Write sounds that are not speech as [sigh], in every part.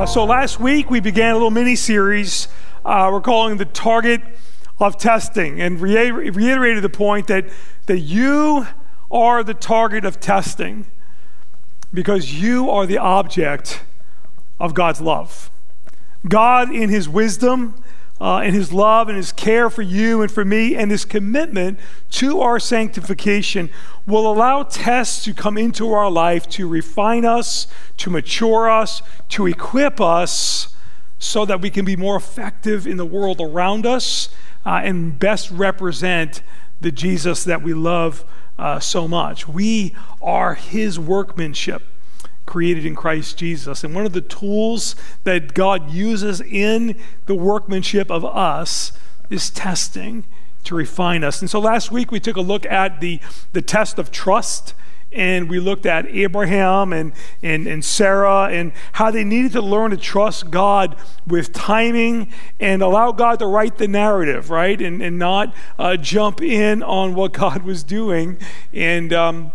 Uh, so last week we began a little mini series uh, we're calling the target of testing and re- reiterated the point that, that you are the target of testing because you are the object of God's love. God, in His wisdom, uh, and his love and his care for you and for me and his commitment to our sanctification will allow tests to come into our life to refine us, to mature us, to equip us so that we can be more effective in the world around us uh, and best represent the Jesus that we love uh, so much. We are his workmanship created in Christ Jesus. And one of the tools that God uses in the workmanship of us is testing to refine us. And so last week we took a look at the, the test of trust. And we looked at Abraham and, and, and Sarah and how they needed to learn to trust God with timing and allow God to write the narrative, right? And, and not uh, jump in on what [laughs] God was doing. And um,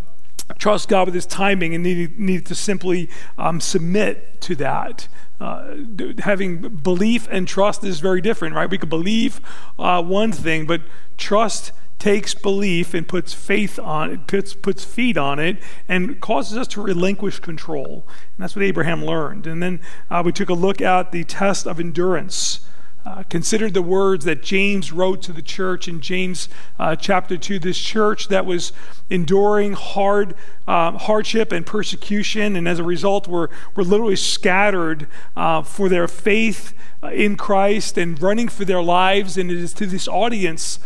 trust God with his timing and needed, needed to simply um, submit to that. Uh, having belief and trust is very different, right? We could believe uh, one thing, but trust takes belief and puts faith on it, puts, puts feet on it, and causes us to relinquish control. And that's what Abraham learned. And then uh, we took a look at the test of endurance. Uh, consider the words that James wrote to the church in James uh, chapter 2. This church that was enduring hard um, hardship and persecution, and as a result, were, were literally scattered uh, for their faith uh, in Christ and running for their lives. And it is to this audience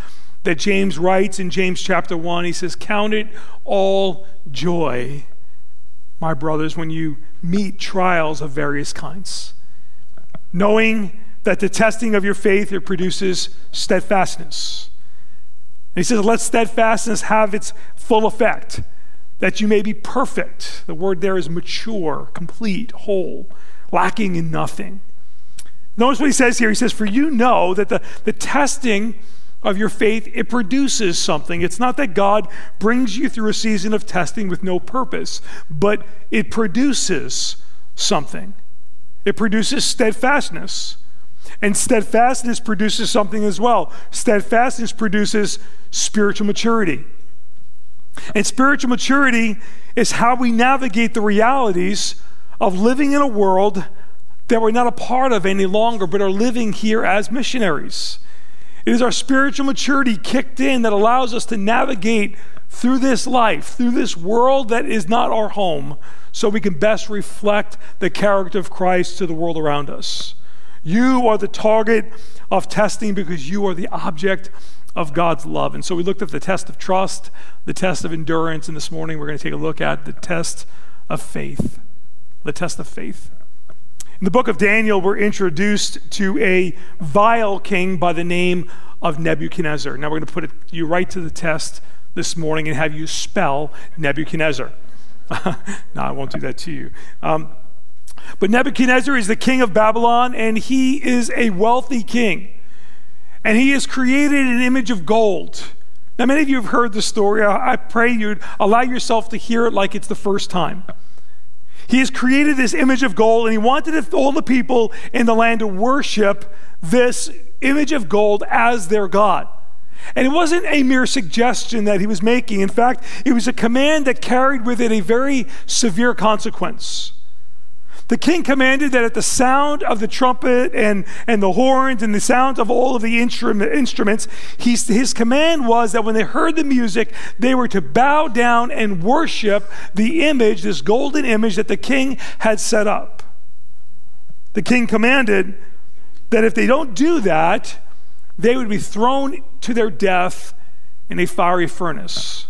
that James writes in James chapter 1. He says, Count it all joy, my brothers, when you meet trials of various kinds, knowing that the testing of your faith it produces steadfastness. And he says, let steadfastness have its full effect, that you may be perfect. The word there is mature, complete, whole, lacking in nothing. Notice what he says here. He says, For you know that the, the testing of your faith, it produces something. It's not that God brings you through a season of testing with no purpose, but it produces something. It produces steadfastness. And steadfastness produces something as well. Steadfastness produces spiritual maturity. And spiritual maturity is how we navigate the realities of living in a world that we're not a part of any longer, but are living here as missionaries. It is our spiritual maturity kicked in that allows us to navigate through this life, through this world that is not our home, so we can best reflect the character of Christ to the world around us. You are the target of testing because you are the object of God's love. And so we looked at the test of trust, the test of endurance, and this morning we're going to take a look at the test of faith. The test of faith. In the book of Daniel, we're introduced to a vile king by the name of Nebuchadnezzar. Now we're going to put you right to the test this morning and have you spell Nebuchadnezzar. [laughs] no, I won't do that to you. Um, but Nebuchadnezzar is the king of Babylon, and he is a wealthy king. And he has created an image of gold. Now, many of you have heard the story. I pray you'd allow yourself to hear it like it's the first time. He has created this image of gold, and he wanted all the people in the land to worship this image of gold as their God. And it wasn't a mere suggestion that he was making. In fact, it was a command that carried with it a very severe consequence. The king commanded that at the sound of the trumpet and, and the horns and the sound of all of the instrument, instruments, his command was that when they heard the music, they were to bow down and worship the image, this golden image that the king had set up. The king commanded that if they don't do that, they would be thrown to their death in a fiery furnace.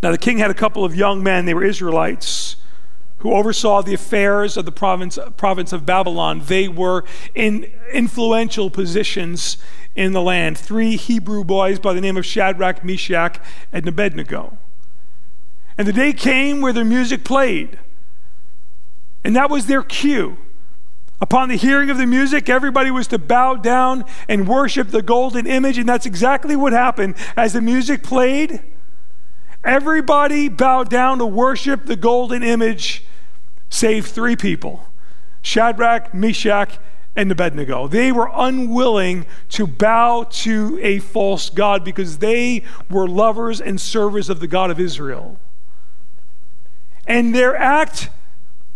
Now, the king had a couple of young men, they were Israelites who oversaw the affairs of the province, province of Babylon. They were in influential positions in the land. Three Hebrew boys by the name of Shadrach, Meshach, and Abednego. And the day came where their music played. And that was their cue. Upon the hearing of the music, everybody was to bow down and worship the golden image. And that's exactly what happened. As the music played, everybody bowed down to worship the golden image save three people Shadrach, Meshach, and Abednego. They were unwilling to bow to a false God because they were lovers and servers of the God of Israel. And their act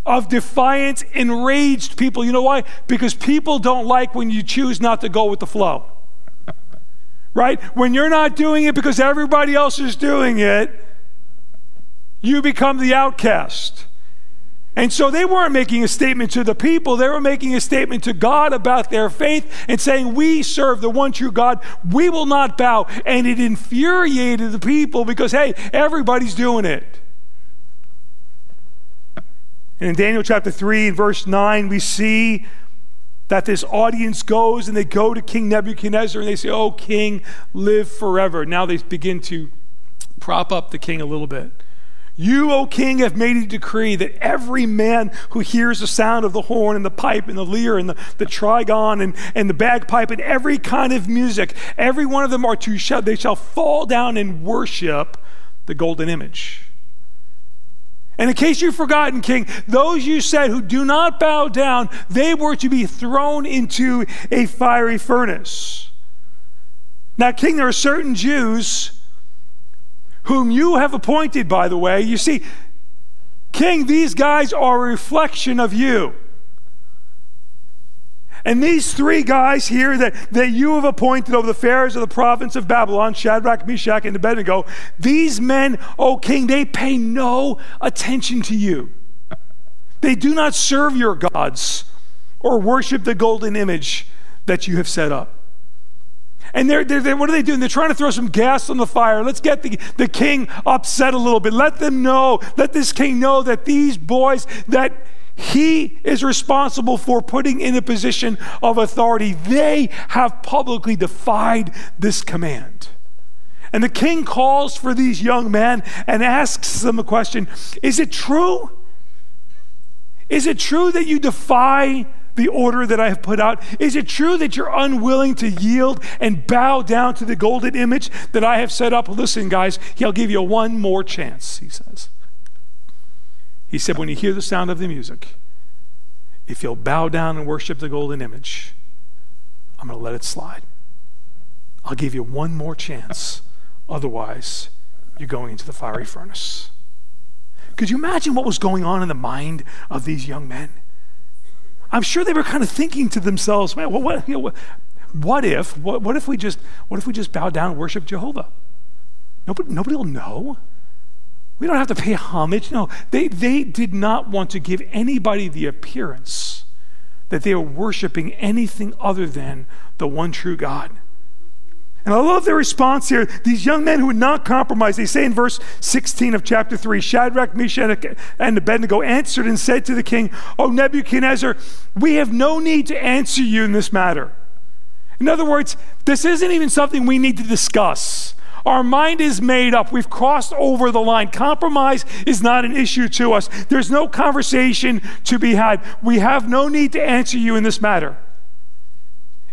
of defiance enraged people. You know why? Because people don't like when you choose not to go with the flow. Right? When you're not doing it because everybody else is doing it, you become the outcast. And so they weren't making a statement to the people, they were making a statement to God about their faith and saying, We serve the one true God, we will not bow. And it infuriated the people because, hey, everybody's doing it. And in Daniel chapter 3 and verse 9, we see that this audience goes and they go to King Nebuchadnezzar and they say, Oh, king, live forever. Now they begin to prop up the king a little bit. You, O king, have made a decree that every man who hears the sound of the horn and the pipe and the lyre and the, the trigon and, and the bagpipe and every kind of music, every one of them are to shall they shall fall down and worship the golden image. And in case you've forgotten, King, those you said who do not bow down, they were to be thrown into a fiery furnace. Now, King, there are certain Jews whom you have appointed, by the way. You see, King, these guys are a reflection of you. And these three guys here that, that you have appointed over the affairs of the province of Babylon, Shadrach, Meshach, and Abednego, these men, O king, they pay no attention to you. They do not serve your gods or worship the golden image that you have set up. And they're, they're, they're, what are they doing? They're trying to throw some gas on the fire. Let's get the, the king upset a little bit. Let them know, let this king know that these boys, that he is responsible for putting in a position of authority. They have publicly defied this command. And the king calls for these young men and asks them a question Is it true? Is it true that you defy the order that I have put out? Is it true that you're unwilling to yield and bow down to the golden image that I have set up? Listen, guys, he'll give you one more chance, he says. He said, when you hear the sound of the music, if you'll bow down and worship the golden image, I'm going to let it slide. I'll give you one more chance. Otherwise, you're going into the fiery furnace. Could you imagine what was going on in the mind of these young men? I'm sure they were kind of thinking to themselves, man, what, what, you know, what, what if, what, what, if we just, what if we just bow down and worship Jehovah? Nobody, nobody will know. We don't have to pay homage. No, they, they did not want to give anybody the appearance that they were worshiping anything other than the one true God. And I love their response here. These young men who would not compromise, they say in verse 16 of chapter 3 Shadrach, Meshach, and Abednego answered and said to the king, O Nebuchadnezzar, we have no need to answer you in this matter. In other words, this isn't even something we need to discuss. Our mind is made up. We've crossed over the line. Compromise is not an issue to us. There's no conversation to be had. We have no need to answer you in this matter.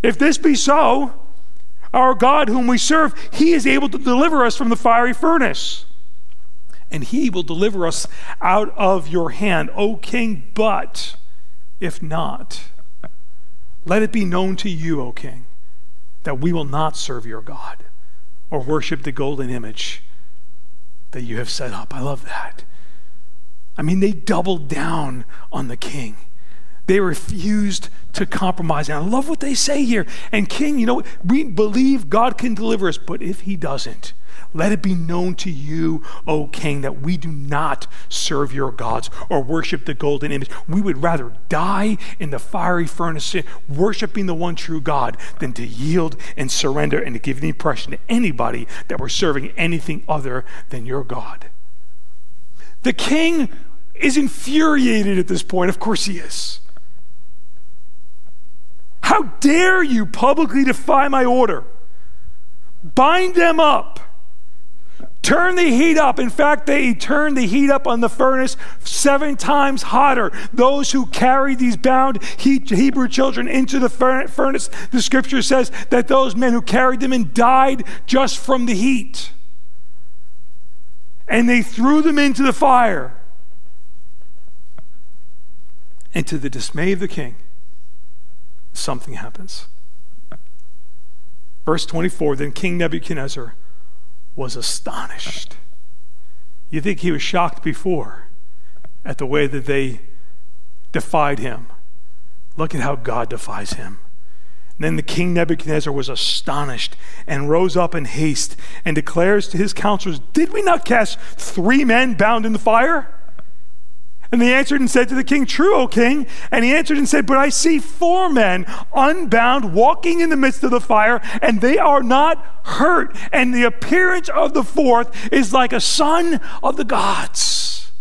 If this be so, our God, whom we serve, He is able to deliver us from the fiery furnace. And He will deliver us out of your hand, O King. But if not, let it be known to you, O King, that we will not serve your God or worship the golden image that you have set up. I love that. I mean, they doubled down on the king. They refused to compromise. And I love what they say here. And King, you know, we believe God can deliver us, but if He doesn't, let it be known to you, O King, that we do not serve your gods or worship the golden image. We would rather die in the fiery furnace worshiping the one true God than to yield and surrender and to give the impression to anybody that we're serving anything other than your God. The king is infuriated at this point. Of course he is. How dare you publicly defy my order? Bind them up. Turn the heat up. In fact, they turned the heat up on the furnace seven times hotter. Those who carried these bound Hebrew children into the furnace, the scripture says that those men who carried them in died just from the heat. And they threw them into the fire. And to the dismay of the king, something happens. Verse 24 Then King Nebuchadnezzar was astonished. You think he was shocked before at the way that they defied him. Look at how God defies him. then the king Nebuchadnezzar was astonished and rose up in haste and declares to his counselors, Did we not cast three men bound in the fire? And they answered and said to the king, True, O king. And he answered and said, But I see four men unbound walking in the midst of the fire, and they are not hurt. And the appearance of the fourth is like a son of the gods.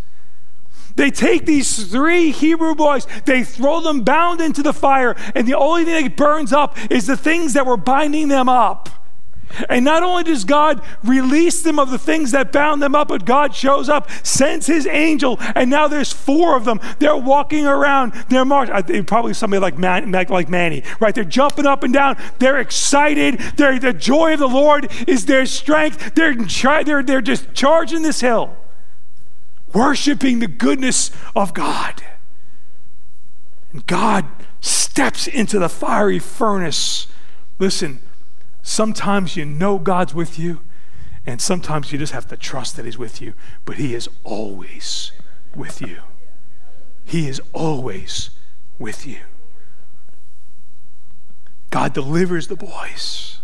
They take these three Hebrew boys, they throw them bound into the fire, and the only thing that burns up is the things that were binding them up. And not only does God release them of the things that bound them up, but God shows up, sends his angel, and now there's four of them. They're walking around. They're marching. Probably somebody like, Man, like Manny, right? They're jumping up and down. They're excited. They're, the joy of the Lord is their strength. They're, they're, they're just charging this hill, worshiping the goodness of God. And God steps into the fiery furnace. Listen, Sometimes you know God's with you, and sometimes you just have to trust that He's with you, but He is always with you. He is always with you. God delivers the boys.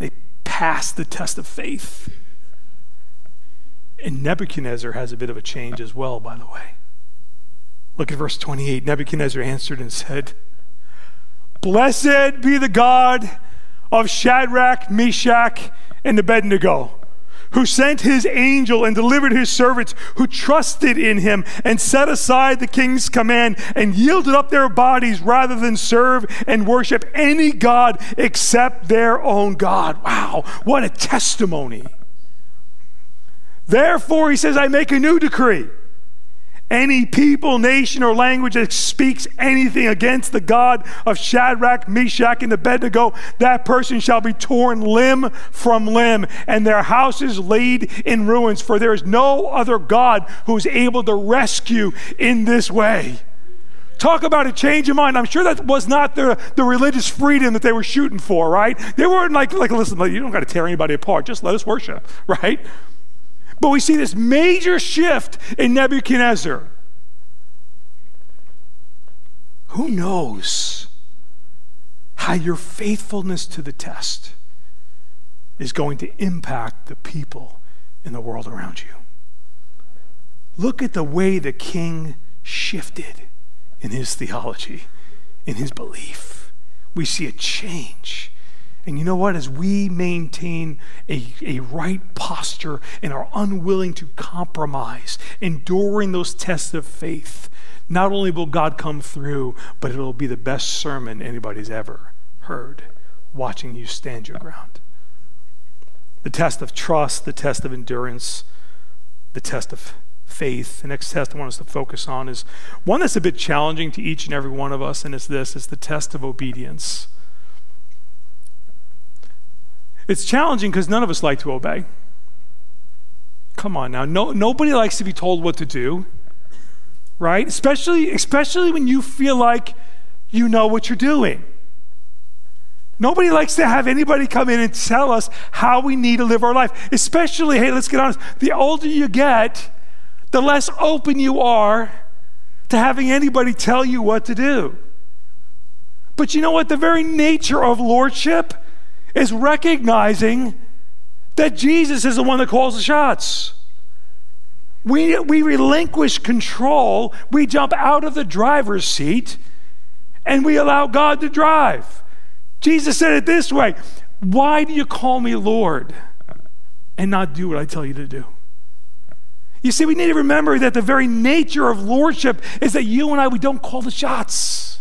They pass the test of faith. And Nebuchadnezzar has a bit of a change as well, by the way. Look at verse 28. Nebuchadnezzar answered and said, Blessed be the God of Shadrach, Meshach, and Abednego, who sent his angel and delivered his servants who trusted in him and set aside the king's command and yielded up their bodies rather than serve and worship any God except their own God. Wow, what a testimony. Therefore, he says, I make a new decree any people, nation, or language that speaks anything against the God of Shadrach, Meshach, and Abednego, that person shall be torn limb from limb, and their houses laid in ruins. For there is no other God who is able to rescue in this way. Talk about a change of mind. I'm sure that was not the, the religious freedom that they were shooting for, right? They weren't like, like listen, you don't got to tear anybody apart. Just let us worship, [laughs] right? But we see this major shift in Nebuchadnezzar. Who knows how your faithfulness to the test is going to impact the people in the world around you? Look at the way the king shifted in his theology, in his belief. We see a change. And you know what? As we maintain a, a right posture and are unwilling to compromise, enduring those tests of faith, not only will God come through, but it'll be the best sermon anybody's ever heard, watching you stand your ground. The test of trust, the test of endurance, the test of faith. The next test I want us to focus on is one that's a bit challenging to each and every one of us, and it's this it's the test of obedience. It's challenging because none of us like to obey. Come on now. No, nobody likes to be told what to do, right? Especially, especially when you feel like you know what you're doing. Nobody likes to have anybody come in and tell us how we need to live our life. Especially, hey, let's get honest, the older you get, the less open you are to having anybody tell you what to do. But you know what? The very nature of lordship is recognizing that Jesus is the one that calls the shots. We, we relinquish control, we jump out of the driver's seat, and we allow God to drive. Jesus said it this way Why do you call me Lord and not do what I tell you to do? You see, we need to remember that the very nature of lordship is that you and I, we don't call the shots.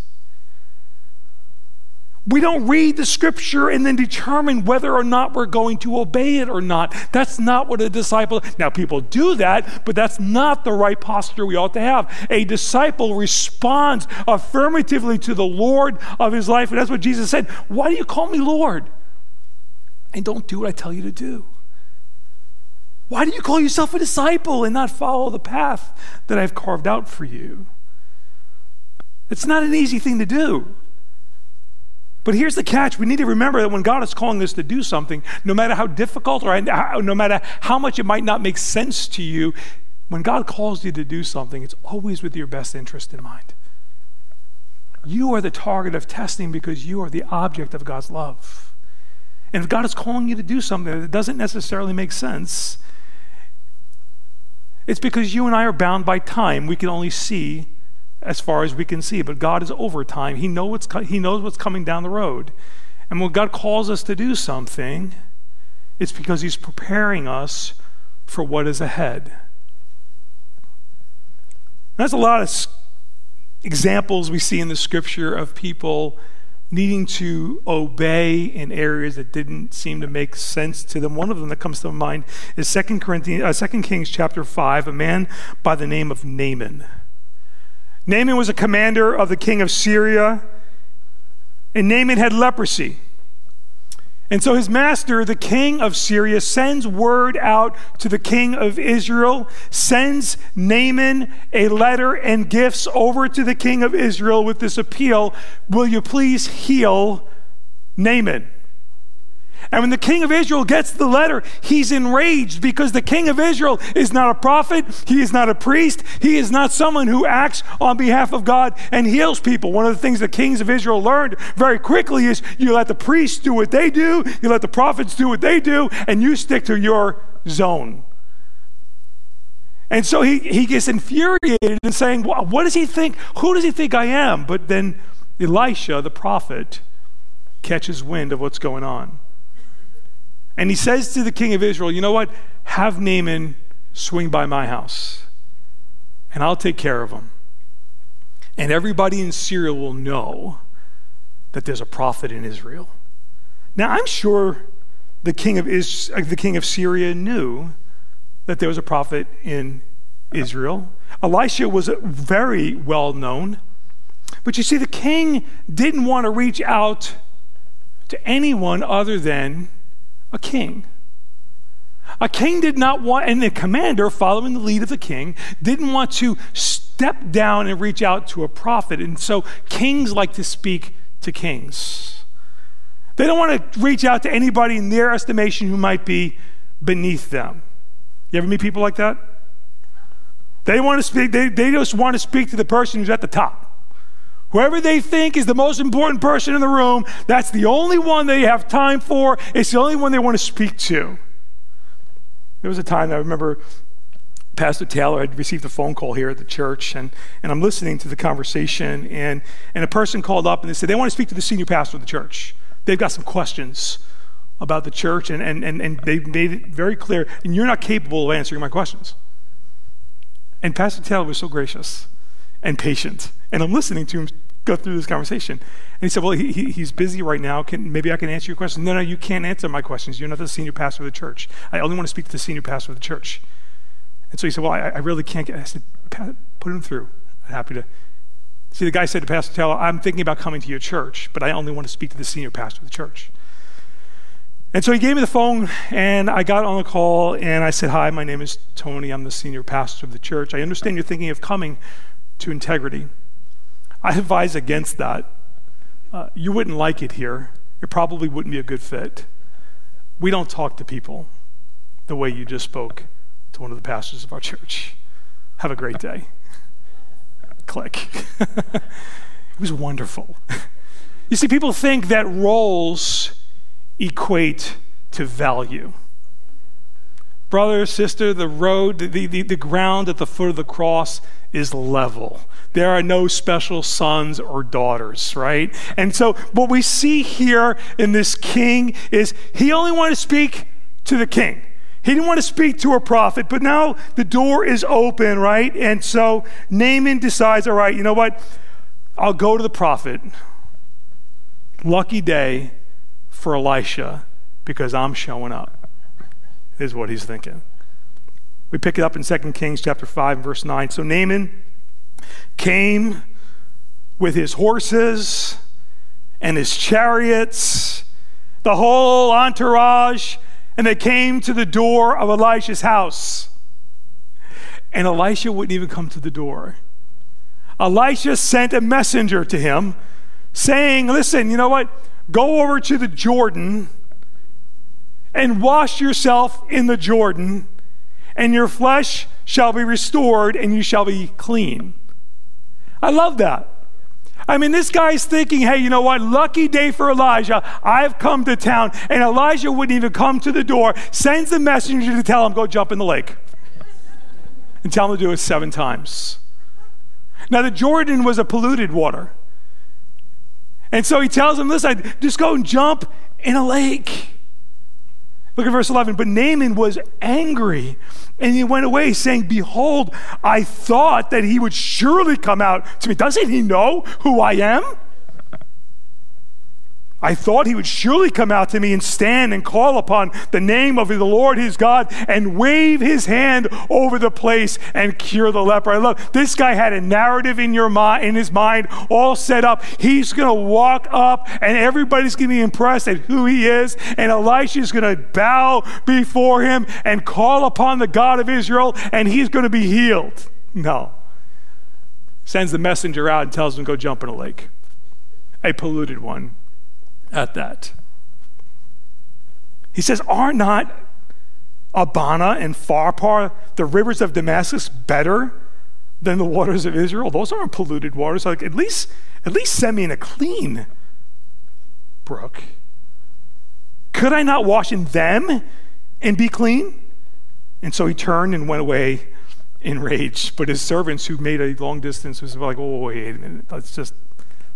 We don't read the scripture and then determine whether or not we're going to obey it or not. That's not what a disciple. Now people do that, but that's not the right posture we ought to have. A disciple responds affirmatively to the Lord of his life, and that's what Jesus said. Why do you call me Lord? And don't do what I tell you to do. Why do you call yourself a disciple and not follow the path that I've carved out for you? It's not an easy thing to do. But here's the catch we need to remember that when God is calling us to do something, no matter how difficult or no matter how much it might not make sense to you, when God calls you to do something, it's always with your best interest in mind. You are the target of testing because you are the object of God's love. And if God is calling you to do something that doesn't necessarily make sense, it's because you and I are bound by time. We can only see as far as we can see. But God is over time. He, know what's he knows what's coming down the road. And when God calls us to do something, it's because He's preparing us for what is ahead. There's a lot of examples we see in the scripture of people needing to obey in areas that didn't seem to make sense to them. One of them that comes to mind is 2 Corinthians, uh, 2 Kings chapter 5, a man by the name of Naaman. Naaman was a commander of the king of Syria, and Naaman had leprosy. And so his master, the king of Syria, sends word out to the king of Israel, sends Naaman a letter and gifts over to the king of Israel with this appeal Will you please heal Naaman? And when the king of Israel gets the letter, he's enraged because the king of Israel is not a prophet, he is not a priest, he is not someone who acts on behalf of God and heals people. One of the things the kings of Israel learned very quickly is you let the priests do what they do, you let the prophets do what they do, and you stick to your zone. And so he, he gets infuriated and saying, What does he think? Who does he think I am? But then Elisha, the prophet, catches wind of what's going on. And he says to the king of Israel, You know what? Have Naaman swing by my house, and I'll take care of him. And everybody in Syria will know that there's a prophet in Israel. Now, I'm sure the king of, Is- the king of Syria knew that there was a prophet in Israel. Elisha was very well known. But you see, the king didn't want to reach out to anyone other than a king. A king did not want, and the commander, following the lead of the king, didn't want to step down and reach out to a prophet. And so kings like to speak to kings. They don't want to reach out to anybody in their estimation who might be beneath them. You ever meet people like that? They want to speak, they, they just want to speak to the person who's at the top. Whoever they think is the most important person in the room, that's the only one they have time for. It's the only one they want to speak to. There was a time I remember Pastor Taylor had received a phone call here at the church, and, and I'm listening to the conversation, and, and a person called up and they said they want to speak to the senior pastor of the church. They've got some questions about the church, and, and, and, and they made it very clear, and you're not capable of answering my questions. And Pastor Taylor was so gracious and patient. And I'm listening to him go through this conversation. And he said, Well, he, he, he's busy right now. Can, maybe I can answer your questions. No, no, you can't answer my questions. You're not the senior pastor of the church. I only want to speak to the senior pastor of the church. And so he said, Well, I, I really can't get. I said, Put him through. I'm happy to. See, the guy said to Pastor Taylor, I'm thinking about coming to your church, but I only want to speak to the senior pastor of the church. And so he gave me the phone, and I got on the call, and I said, Hi, my name is Tony. I'm the senior pastor of the church. I understand you're thinking of coming to integrity. I advise against that. Uh, you wouldn't like it here. It probably wouldn't be a good fit. We don't talk to people the way you just spoke to one of the pastors of our church. Have a great day. Click. [laughs] it was wonderful. You see, people think that roles equate to value. Brother, sister, the road, the, the, the ground at the foot of the cross is level. There are no special sons or daughters, right? And so what we see here in this king is he only wanted to speak to the king. He didn't want to speak to a prophet, but now the door is open, right? And so Naaman decides, all right, you know what? I'll go to the prophet. Lucky day for Elisha because I'm showing up, is what he's thinking. We pick it up in 2 Kings chapter 5 verse 9. So Naaman came with his horses and his chariots, the whole entourage, and they came to the door of Elisha's house. And Elisha wouldn't even come to the door. Elisha sent a messenger to him saying, Listen, you know what? Go over to the Jordan and wash yourself in the Jordan, and your flesh shall be restored, and you shall be clean. I love that. I mean, this guy's thinking, hey, you know what? Lucky day for Elijah. I've come to town. And Elijah wouldn't even come to the door, sends the messenger to tell him, go jump in the lake. and tell him to do it seven times. Now, the Jordan was a polluted water. And so he tells him, listen, just go and jump in a lake. Look at verse 11. But Naaman was angry and he went away saying, Behold, I thought that he would surely come out to me. Doesn't he know who I am? I thought he would surely come out to me and stand and call upon the name of the Lord his God and wave his hand over the place and cure the leper. I love this guy had a narrative in your mind in his mind all set up. He's going to walk up and everybody's going to be impressed at who he is and Elisha's going to bow before him and call upon the God of Israel and he's going to be healed. No. Sends the messenger out and tells him go jump in a lake. A polluted one at that. He says, Are not Abana and Pharpar, the rivers of Damascus, better than the waters of Israel? Those aren't polluted waters. Like at least, at least send me in a clean brook. Could I not wash in them and be clean? And so he turned and went away in rage. But his servants who made a long distance was like, oh, wait a minute, let's just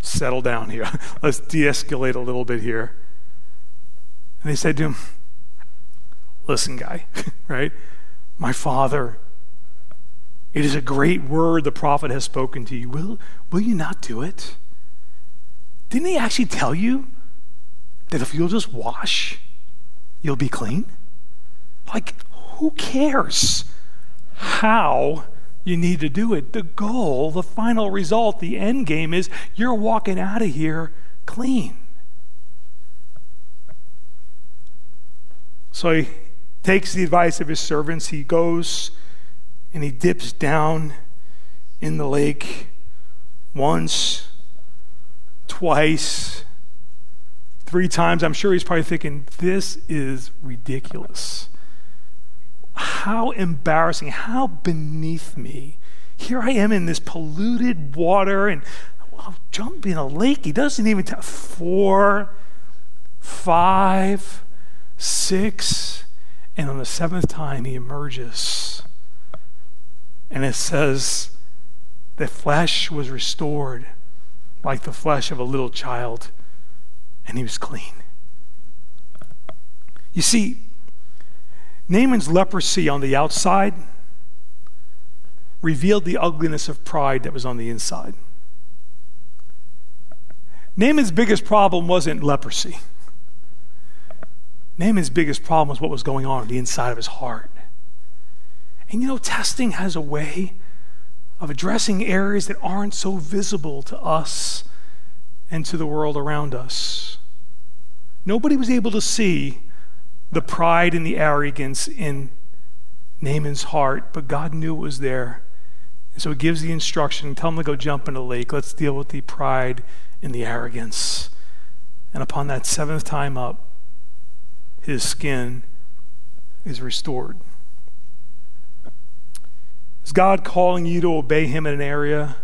settle down here. [laughs] Let's de escalate a little bit here. And they said to him, Listen, guy, [laughs] right? My father, it is a great word the prophet has spoken to you. Will, will you not do it? Didn't he actually tell you that if you'll just wash, you'll be clean? Like, who cares how you need to do it. The goal, the final result, the end game is you're walking out of here clean. So he takes the advice of his servants. He goes and he dips down in the lake once, twice, three times. I'm sure he's probably thinking, this is ridiculous how embarrassing, how beneath me. Here I am in this polluted water and I'll jump in a lake. He doesn't even tell. Four, five, six, and on the seventh time he emerges. And it says, the flesh was restored like the flesh of a little child, and he was clean. You see, Naaman's leprosy on the outside revealed the ugliness of pride that was on the inside. Naaman's biggest problem wasn't leprosy. Naaman's biggest problem was what was going on on the inside of his heart. And you know, testing has a way of addressing areas that aren't so visible to us and to the world around us. Nobody was able to see the pride and the arrogance in Naaman's heart, but God knew it was there. And so he gives the instruction tell him to go jump in the lake. Let's deal with the pride and the arrogance. And upon that seventh time up, his skin is restored. Is God calling you to obey him in an area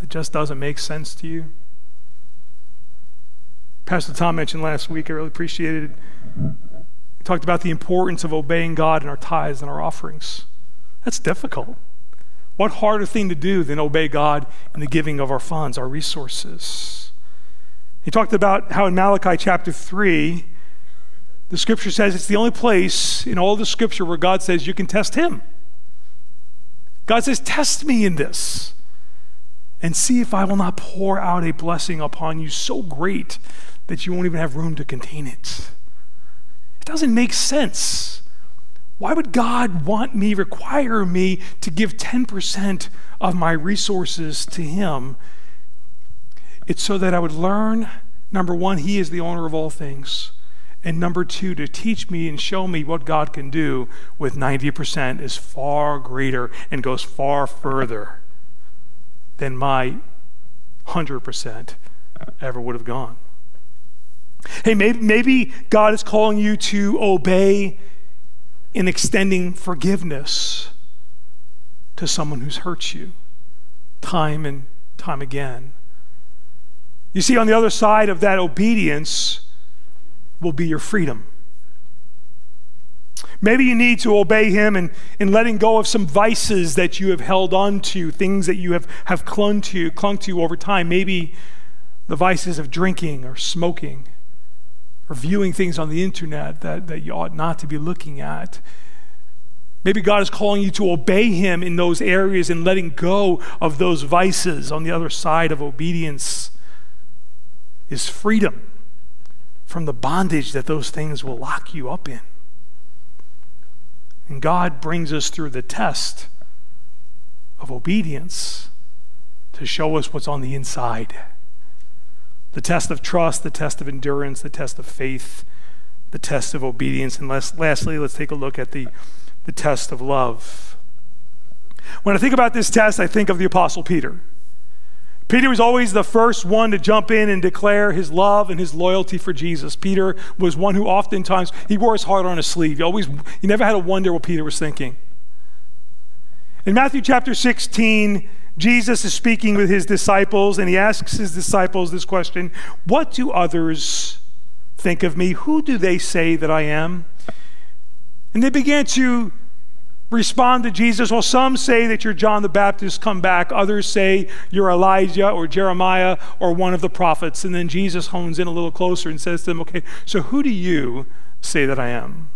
that just doesn't make sense to you? Pastor Tom mentioned last week, I really appreciated it he talked about the importance of obeying God in our tithes and our offerings. That's difficult. What harder thing to do than obey God in the giving of our funds, our resources? He talked about how in Malachi chapter 3, the scripture says it's the only place in all the scripture where God says you can test him. God says, Test me in this and see if I will not pour out a blessing upon you so great that you won't even have room to contain it. It doesn't make sense. Why would God want me, require me to give 10% of my resources to Him? It's so that I would learn number one, He is the owner of all things. And number two, to teach me and show me what God can do with 90% is far greater and goes far further than my 100% ever would have gone. Hey, maybe, maybe God is calling you to obey in extending forgiveness to someone who's hurt you time and time again. You see, on the other side of that obedience will be your freedom. Maybe you need to obey him in, in letting go of some vices that you have held on to, things that you have, have clung to, clung to over time. Maybe the vices of drinking or smoking or viewing things on the internet that, that you ought not to be looking at. Maybe God is calling you to obey Him in those areas and letting go of those vices. On the other side of obedience is freedom from the bondage that those things will lock you up in. And God brings us through the test of obedience to show us what's on the inside the test of trust, the test of endurance, the test of faith, the test of obedience. And lastly, let's take a look at the, the test of love. When I think about this test, I think of the Apostle Peter. Peter was always the first one to jump in and declare his love and his loyalty for Jesus. Peter was one who oftentimes he wore his heart on his sleeve. He always you never had to wonder what Peter was thinking. In Matthew chapter 16, Jesus is speaking with his disciples and he asks his disciples this question What do others think of me? Who do they say that I am? And they began to respond to Jesus. Well, some say that you're John the Baptist come back, others say you're Elijah or Jeremiah or one of the prophets. And then Jesus hones in a little closer and says to them, Okay, so who do you say that I am?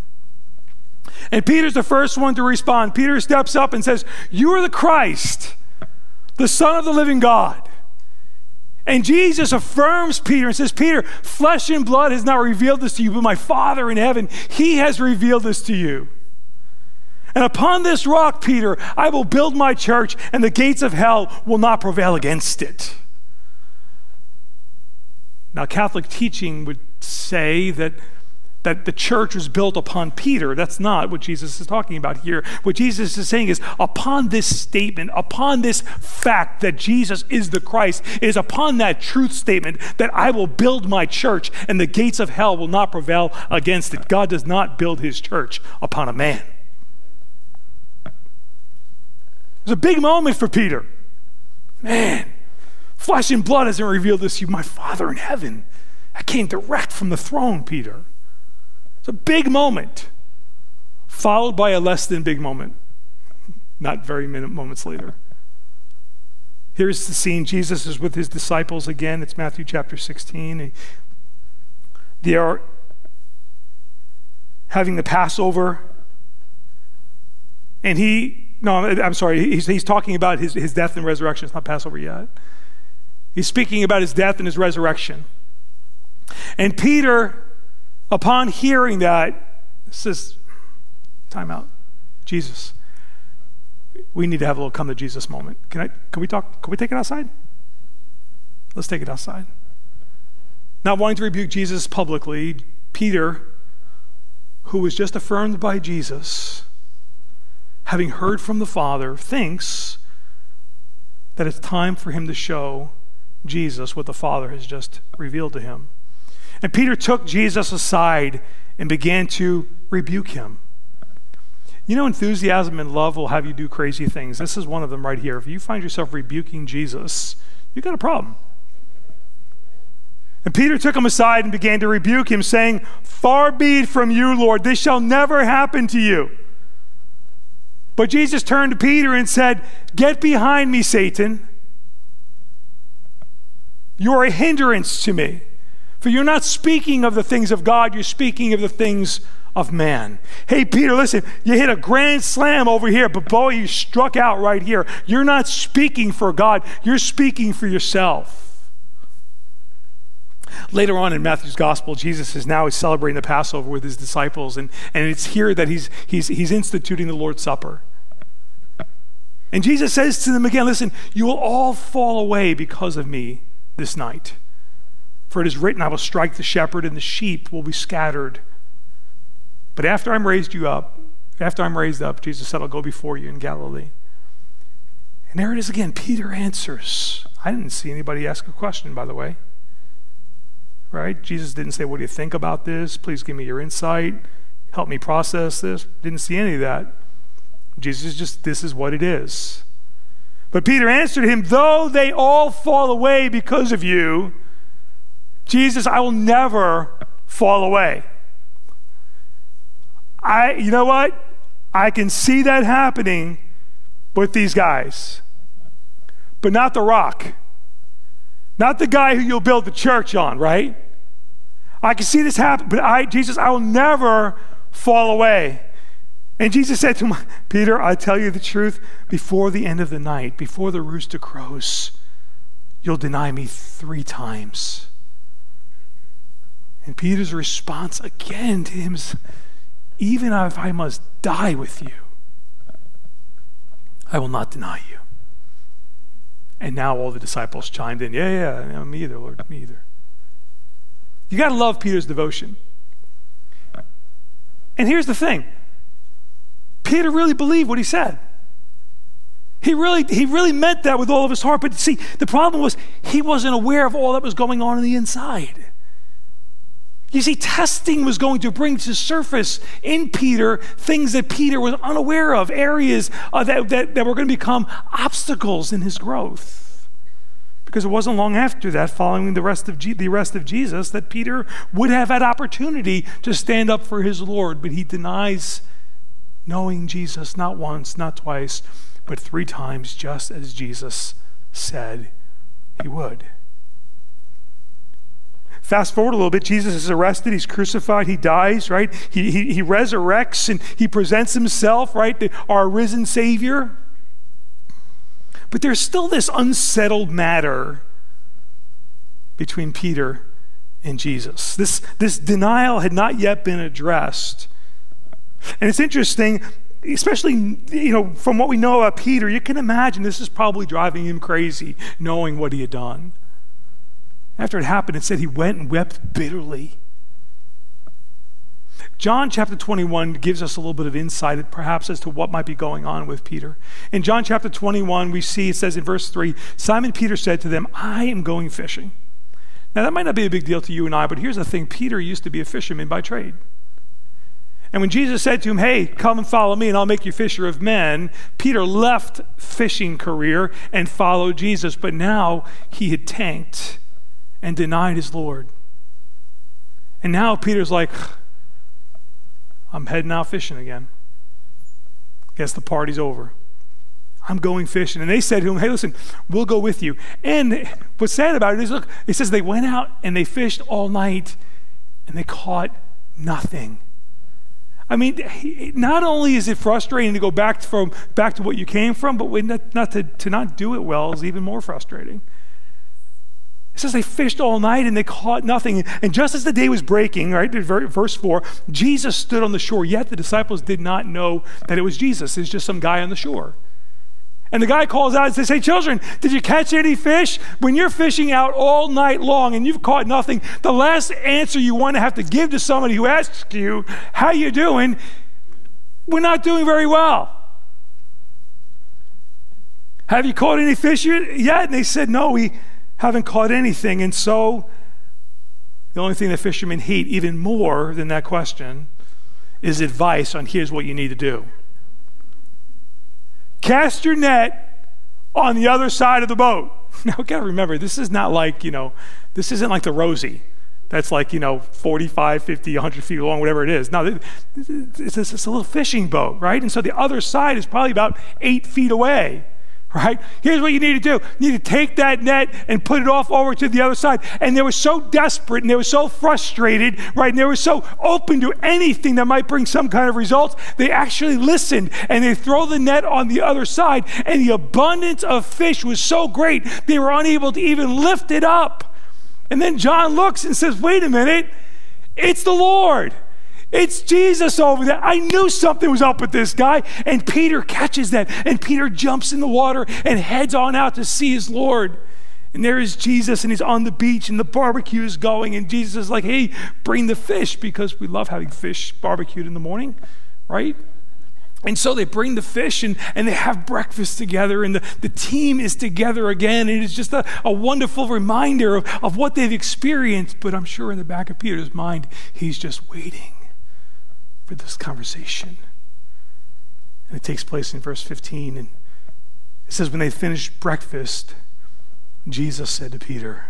And Peter's the first one to respond. Peter steps up and says, You are the Christ the Son of the living God. And Jesus affirms Peter and says, Peter, flesh and blood has not revealed this to you, but my Father in heaven, he has revealed this to you. And upon this rock, Peter, I will build my church, and the gates of hell will not prevail against it. Now, Catholic teaching would say that that the church was built upon Peter. That's not what Jesus is talking about here. What Jesus is saying is upon this statement, upon this fact that Jesus is the Christ, is upon that truth statement that I will build my church and the gates of hell will not prevail against it. God does not build his church upon a man. It was a big moment for Peter. Man, flesh and blood hasn't revealed this to you, my Father in heaven. I came direct from the throne, Peter. It's a big moment, followed by a less than big moment, not very minute moments later. Here's the scene Jesus is with his disciples again. It's Matthew chapter 16. They are having the Passover. And he, no, I'm sorry, he's, he's talking about his, his death and resurrection. It's not Passover yet. He's speaking about his death and his resurrection. And Peter Upon hearing that, says, time out. Jesus. We need to have a little come to Jesus moment. Can I can we talk? Can we take it outside? Let's take it outside. Not wanting to rebuke Jesus publicly, Peter, who was just affirmed by Jesus, having heard from the Father, thinks that it's time for him to show Jesus what the Father has just revealed to him. And Peter took Jesus aside and began to rebuke him. You know, enthusiasm and love will have you do crazy things. This is one of them right here. If you find yourself rebuking Jesus, you've got a problem. And Peter took him aside and began to rebuke him, saying, Far be it from you, Lord, this shall never happen to you. But Jesus turned to Peter and said, Get behind me, Satan. You are a hindrance to me. For you're not speaking of the things of God, you're speaking of the things of man. Hey, Peter, listen, you hit a grand slam over here, but boy, you struck out right here. You're not speaking for God, you're speaking for yourself. Later on in Matthew's gospel, Jesus is now celebrating the Passover with his disciples, and, and it's here that he's, he's, he's instituting the Lord's Supper. And Jesus says to them again, Listen, you will all fall away because of me this night. For it is written, I will strike the shepherd, and the sheep will be scattered. But after I'm raised you up, after I'm raised up, Jesus said, I'll go before you in Galilee. And there it is again. Peter answers. I didn't see anybody ask a question, by the way. Right? Jesus didn't say, What do you think about this? Please give me your insight. Help me process this. Didn't see any of that. Jesus just, this is what it is. But Peter answered him, Though they all fall away because of you, Jesus, I will never fall away. I, you know what? I can see that happening with these guys, but not the rock. Not the guy who you'll build the church on, right? I can see this happen, but I, Jesus, I will never fall away. And Jesus said to [laughs] Peter, I tell you the truth, before the end of the night, before the rooster crows, you'll deny me three times. And Peter's response again to him is, even if I must die with you, I will not deny you. And now all the disciples chimed in, Yeah, yeah, me either, Lord, me either. You got to love Peter's devotion. And here's the thing Peter really believed what he said. He really, he really meant that with all of his heart. But see, the problem was he wasn't aware of all that was going on in the inside. You see, testing was going to bring to surface in Peter things that Peter was unaware of, areas uh, that, that, that were going to become obstacles in his growth. Because it wasn't long after that, following the rest of G- the arrest of Jesus, that Peter would have had opportunity to stand up for his Lord, but he denies knowing Jesus not once, not twice, but three times, just as Jesus said he would. Fast forward a little bit, Jesus is arrested, he's crucified, he dies, right? He, he, he resurrects and he presents himself, right? Our risen Savior. But there's still this unsettled matter between Peter and Jesus. This, this denial had not yet been addressed. And it's interesting, especially you know from what we know about Peter, you can imagine this is probably driving him crazy, knowing what he had done. After it happened, it said he went and wept bitterly. John chapter 21 gives us a little bit of insight, perhaps, as to what might be going on with Peter. In John chapter 21, we see it says in verse 3 Simon Peter said to them, I am going fishing. Now, that might not be a big deal to you and I, but here's the thing Peter used to be a fisherman by trade. And when Jesus said to him, Hey, come and follow me, and I'll make you fisher of men, Peter left fishing career and followed Jesus. But now he had tanked and denied his Lord. And now Peter's like, I'm heading out fishing again. Guess the party's over. I'm going fishing. And they said to him, Hey, listen, we'll go with you. And what's sad about it is, look, it says they went out and they fished all night and they caught nothing. I mean, not only is it frustrating to go back from back to what you came from, but not, not to, to not do it well is even more frustrating. It says they fished all night and they caught nothing. And just as the day was breaking, right, verse 4, Jesus stood on the shore, yet the disciples did not know that it was Jesus. It's just some guy on the shore. And the guy calls out and says, Hey, children, did you catch any fish? When you're fishing out all night long and you've caught nothing, the last answer you want to have to give to somebody who asks you, How you doing? We're not doing very well. Have you caught any fish yet? And they said, No, we haven't caught anything. And so, the only thing that fishermen hate even more than that question is advice on here's what you need to do. Cast your net on the other side of the boat. [laughs] Now, gotta remember, this is not like, you know, this isn't like the Rosie that's like, you know, 45, 50, 100 feet long, whatever it is. Now, it's, it's a little fishing boat, right? And so the other side is probably about eight feet away right? Here's what you need to do you need to take that net and put it off over to the other side. And they were so desperate and they were so frustrated, right? And they were so open to anything that might bring some kind of results. They actually listened and they throw the net on the other side. And the abundance of fish was so great, they were unable to even lift it up. And then John looks and says, Wait a minute, it's the Lord. It's Jesus over there. I knew something was up with this guy. And Peter catches that. And Peter jumps in the water and heads on out to see his Lord. And there is Jesus, and he's on the beach, and the barbecue is going. And Jesus is like, hey, bring the fish because we love having fish barbecued in the morning, right? And so they bring the fish and, and they have breakfast together, and the, the team is together again. And it's just a, a wonderful reminder of, of what they've experienced. But I'm sure in the back of Peter's mind, he's just waiting for this conversation. And it takes place in verse 15. And it says, When they finished breakfast, Jesus said to Peter,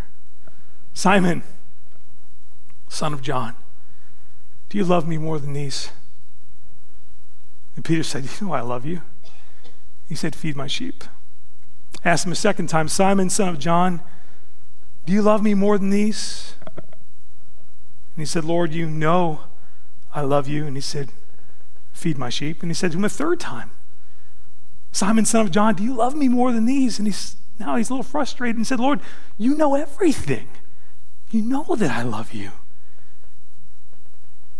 Simon, son of John, do you love me more than these? And Peter said, You know I love you. He said, Feed my sheep. Asked him a second time, Simon, son of John, do you love me more than these? And he said, Lord, you know I love you. And he said, Feed my sheep. And he said to him a third time, Simon, son of John, do you love me more than these? And he's now he's a little frustrated and said, Lord, you know everything. You know that I love you.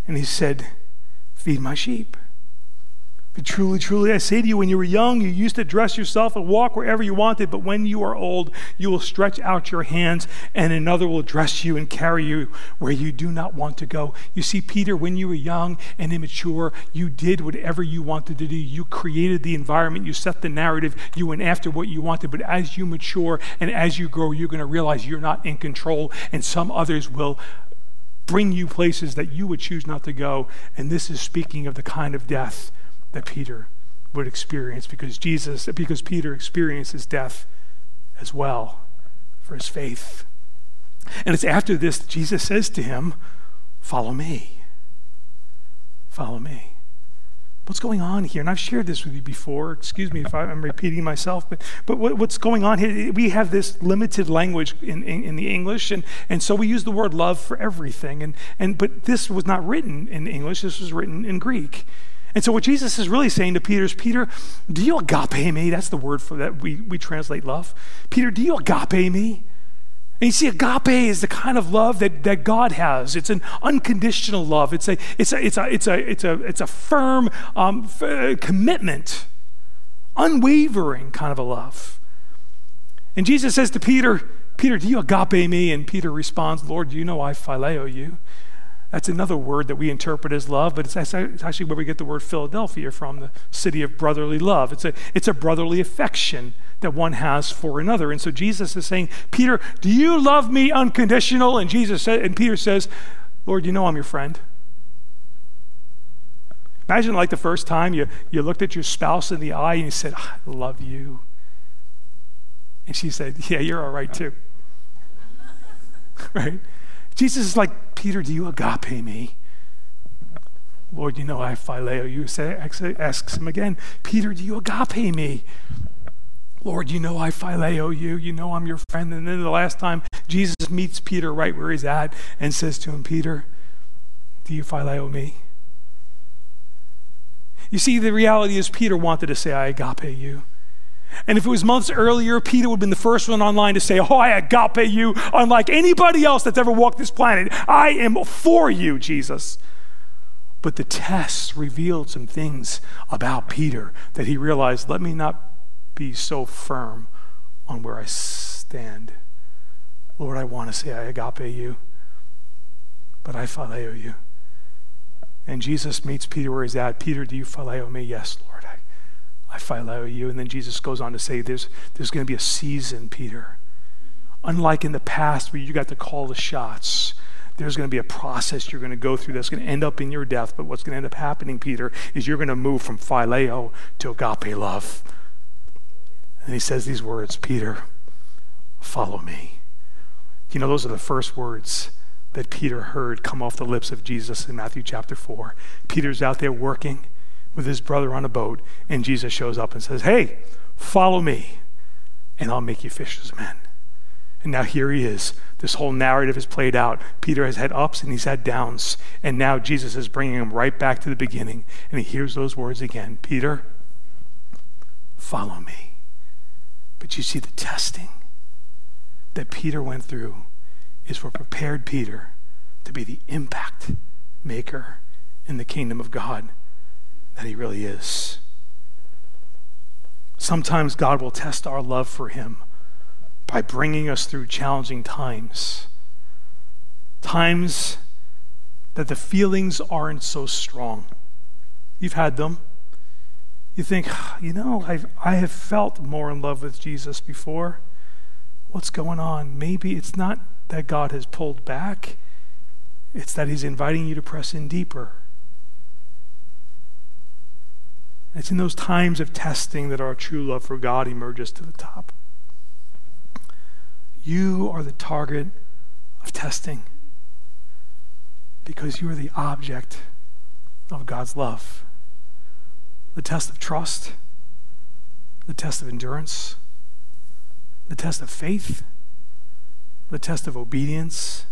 And he said, Feed my sheep. Truly, truly, I say to you, when you were young, you used to dress yourself and walk wherever you wanted. But when you are old, you will stretch out your hands, and another will dress you and carry you where you do not want to go. You see, Peter, when you were young and immature, you did whatever you wanted to do. You created the environment, you set the narrative, you went after what you wanted. But as you mature and as you grow, you're going to realize you're not in control, and some others will bring you places that you would choose not to go. And this is speaking of the kind of death that Peter would experience because Jesus, because Peter experiences death as well for his faith. And it's after this Jesus says to him, Follow me. Follow me. What's going on here? And I've shared this with you before. Excuse me if I'm repeating myself, but, but what, what's going on here? We have this limited language in, in, in, the English, and, and so we use the word love for everything. And, and, but this was not written in English, this was written in Greek. And so what Jesus is really saying to Peter is, Peter, do you agape me? That's the word for that we, we translate love. Peter, do you agape me? And you see, agape is the kind of love that, that God has. It's an unconditional love. It's a, it's a, it's a, it's a, it's a, it's a firm um, f- commitment, unwavering kind of a love. And Jesus says to Peter, Peter, do you agape me? And Peter responds, Lord, you know I phileo you. That's another word that we interpret as love, but it's actually where we get the word Philadelphia from, the city of brotherly love. It's a, it's a brotherly affection that one has for another. And so Jesus is saying, Peter, do you love me unconditional? And Jesus said, and Peter says, Lord, you know I'm your friend. Imagine like the first time you, you looked at your spouse in the eye and you said, I love you. And she said, Yeah, you're all right too. [laughs] right? Jesus is like, Peter, do you agape me? Lord, you know I phileo you. Say, asks him again, Peter, do you agape me? Lord, you know I phileo you. You know I'm your friend. And then the last time, Jesus meets Peter right where he's at and says to him, Peter, do you phileo me? You see, the reality is Peter wanted to say, I agape you. And if it was months earlier, Peter would have been the first one online to say, Oh, I agape you, unlike anybody else that's ever walked this planet. I am for you, Jesus. But the tests revealed some things about Peter that he realized let me not be so firm on where I stand. Lord, I want to say I agape you, but I phileo you. And Jesus meets Peter where he's at. Peter, do you phileo me? Yes, Lord. I phileo you. And then Jesus goes on to say, there's, there's going to be a season, Peter. Unlike in the past where you got to call the shots, there's going to be a process you're going to go through that's going to end up in your death. But what's going to end up happening, Peter, is you're going to move from phileo to agape love. And he says these words Peter, follow me. You know, those are the first words that Peter heard come off the lips of Jesus in Matthew chapter 4. Peter's out there working with his brother on a boat, and Jesus shows up and says, Hey, follow me, and I'll make you fishers of men. And now here he is. This whole narrative is played out. Peter has had ups and he's had downs. And now Jesus is bringing him right back to the beginning. And he hears those words again Peter, follow me. But you see, the testing that Peter went through is what prepared Peter to be the impact maker in the kingdom of God that He really is. Sometimes God will test our love for Him by bringing us through challenging times. Times that the feelings aren't so strong. You've had them. You think, ah, you know, I've, I have felt more in love with Jesus before. What's going on? Maybe it's not that God has pulled back, it's that He's inviting you to press in deeper. It's in those times of testing that our true love for God emerges to the top. You are the target of testing because you are the object of God's love. The test of trust, the test of endurance, the test of faith, the test of obedience,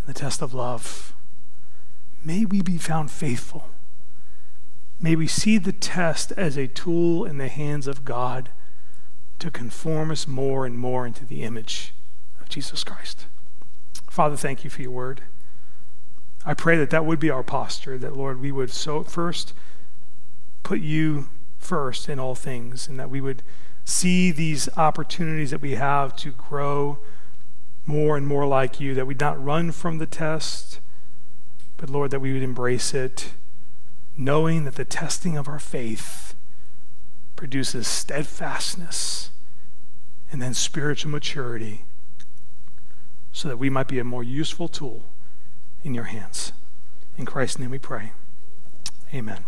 and the test of love. May we be found faithful. May we see the test as a tool in the hands of God to conform us more and more into the image of Jesus Christ. Father, thank you for your word. I pray that that would be our posture, that, Lord, we would so first put you first in all things, and that we would see these opportunities that we have to grow more and more like you, that we'd not run from the test, but, Lord, that we would embrace it, knowing that the testing of our faith produces steadfastness and then spiritual maturity so that we might be a more useful tool in your hands. In Christ's name we pray. Amen.